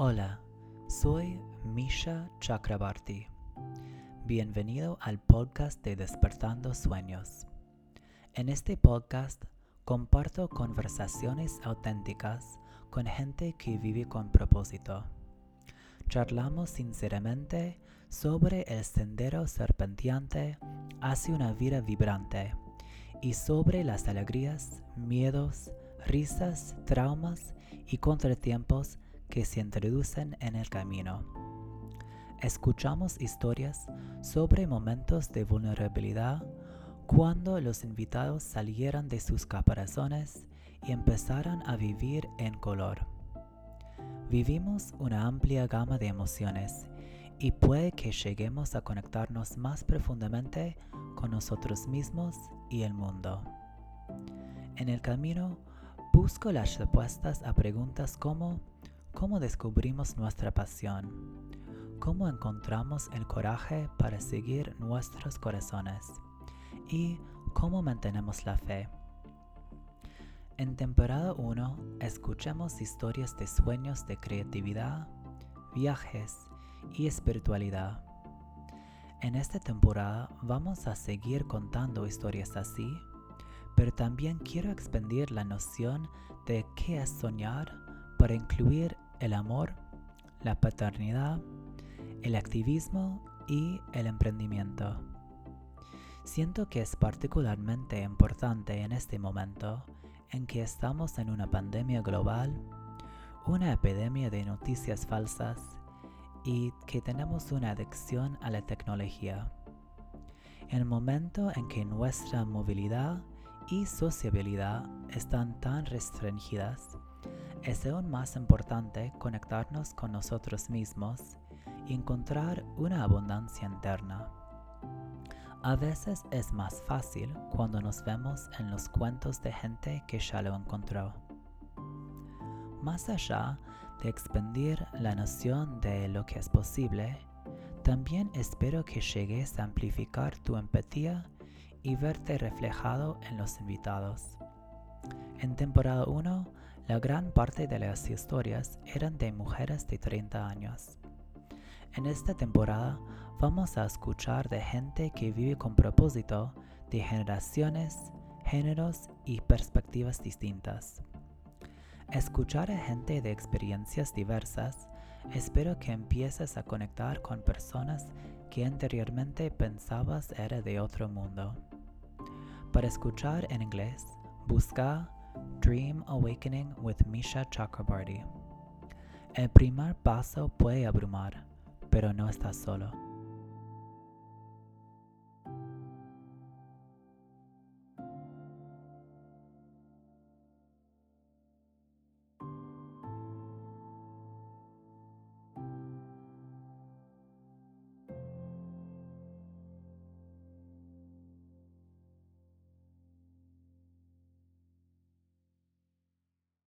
Hola, soy Misha Chakrabarti. Bienvenido al podcast de Despertando Sueños. En este podcast comparto conversaciones auténticas con gente que vive con propósito. Charlamos sinceramente sobre el sendero serpenteante hacia una vida vibrante y sobre las alegrías, miedos, risas, traumas y contratiempos que se introducen en el camino. Escuchamos historias sobre momentos de vulnerabilidad cuando los invitados salieran de sus caparazones y empezaran a vivir en color. Vivimos una amplia gama de emociones y puede que lleguemos a conectarnos más profundamente con nosotros mismos y el mundo. En el camino, busco las respuestas a preguntas como ¿cómo descubrimos nuestra pasión? ¿Cómo encontramos el coraje para seguir nuestros corazones? ¿Y cómo mantenemos la fe? En temporada 1 escuchemos historias de sueños de creatividad, viajes y espiritualidad. En esta temporada vamos a seguir contando historias así, pero también quiero expandir la noción de qué es soñar para incluir el amor, la paternidad, el activismo y el emprendimiento. Siento que es particularmente importante en este momento en que estamos en una pandemia global, una epidemia de noticias falsas y que tenemos una adicción a la tecnología. En el momento en que nuestra movilidad y sociabilidad están tan restringidas, es aún más importante conectarnos con nosotros mismos y encontrar una abundancia interna. A veces es más fácil cuando nos vemos en los cuentos de gente que ya lo encontró. Más allá de expandir la noción de lo que es posible, también espero que llegues a amplificar tu empatía y verte reflejado en los invitados. En temporada 1, la gran parte de las historias eran de mujeres de 30 años. En esta temporada vamos a escuchar de gente que vive con propósito de generaciones, géneros y perspectivas distintas. Escuchar a gente de experiencias diversas, espero que empieces a conectar con personas que anteriormente pensabas era de otro mundo. Para escuchar en inglés, busca Dream Awakening with Misha Chakrabarty. El primer paso puede abrumar, pero no estás solo.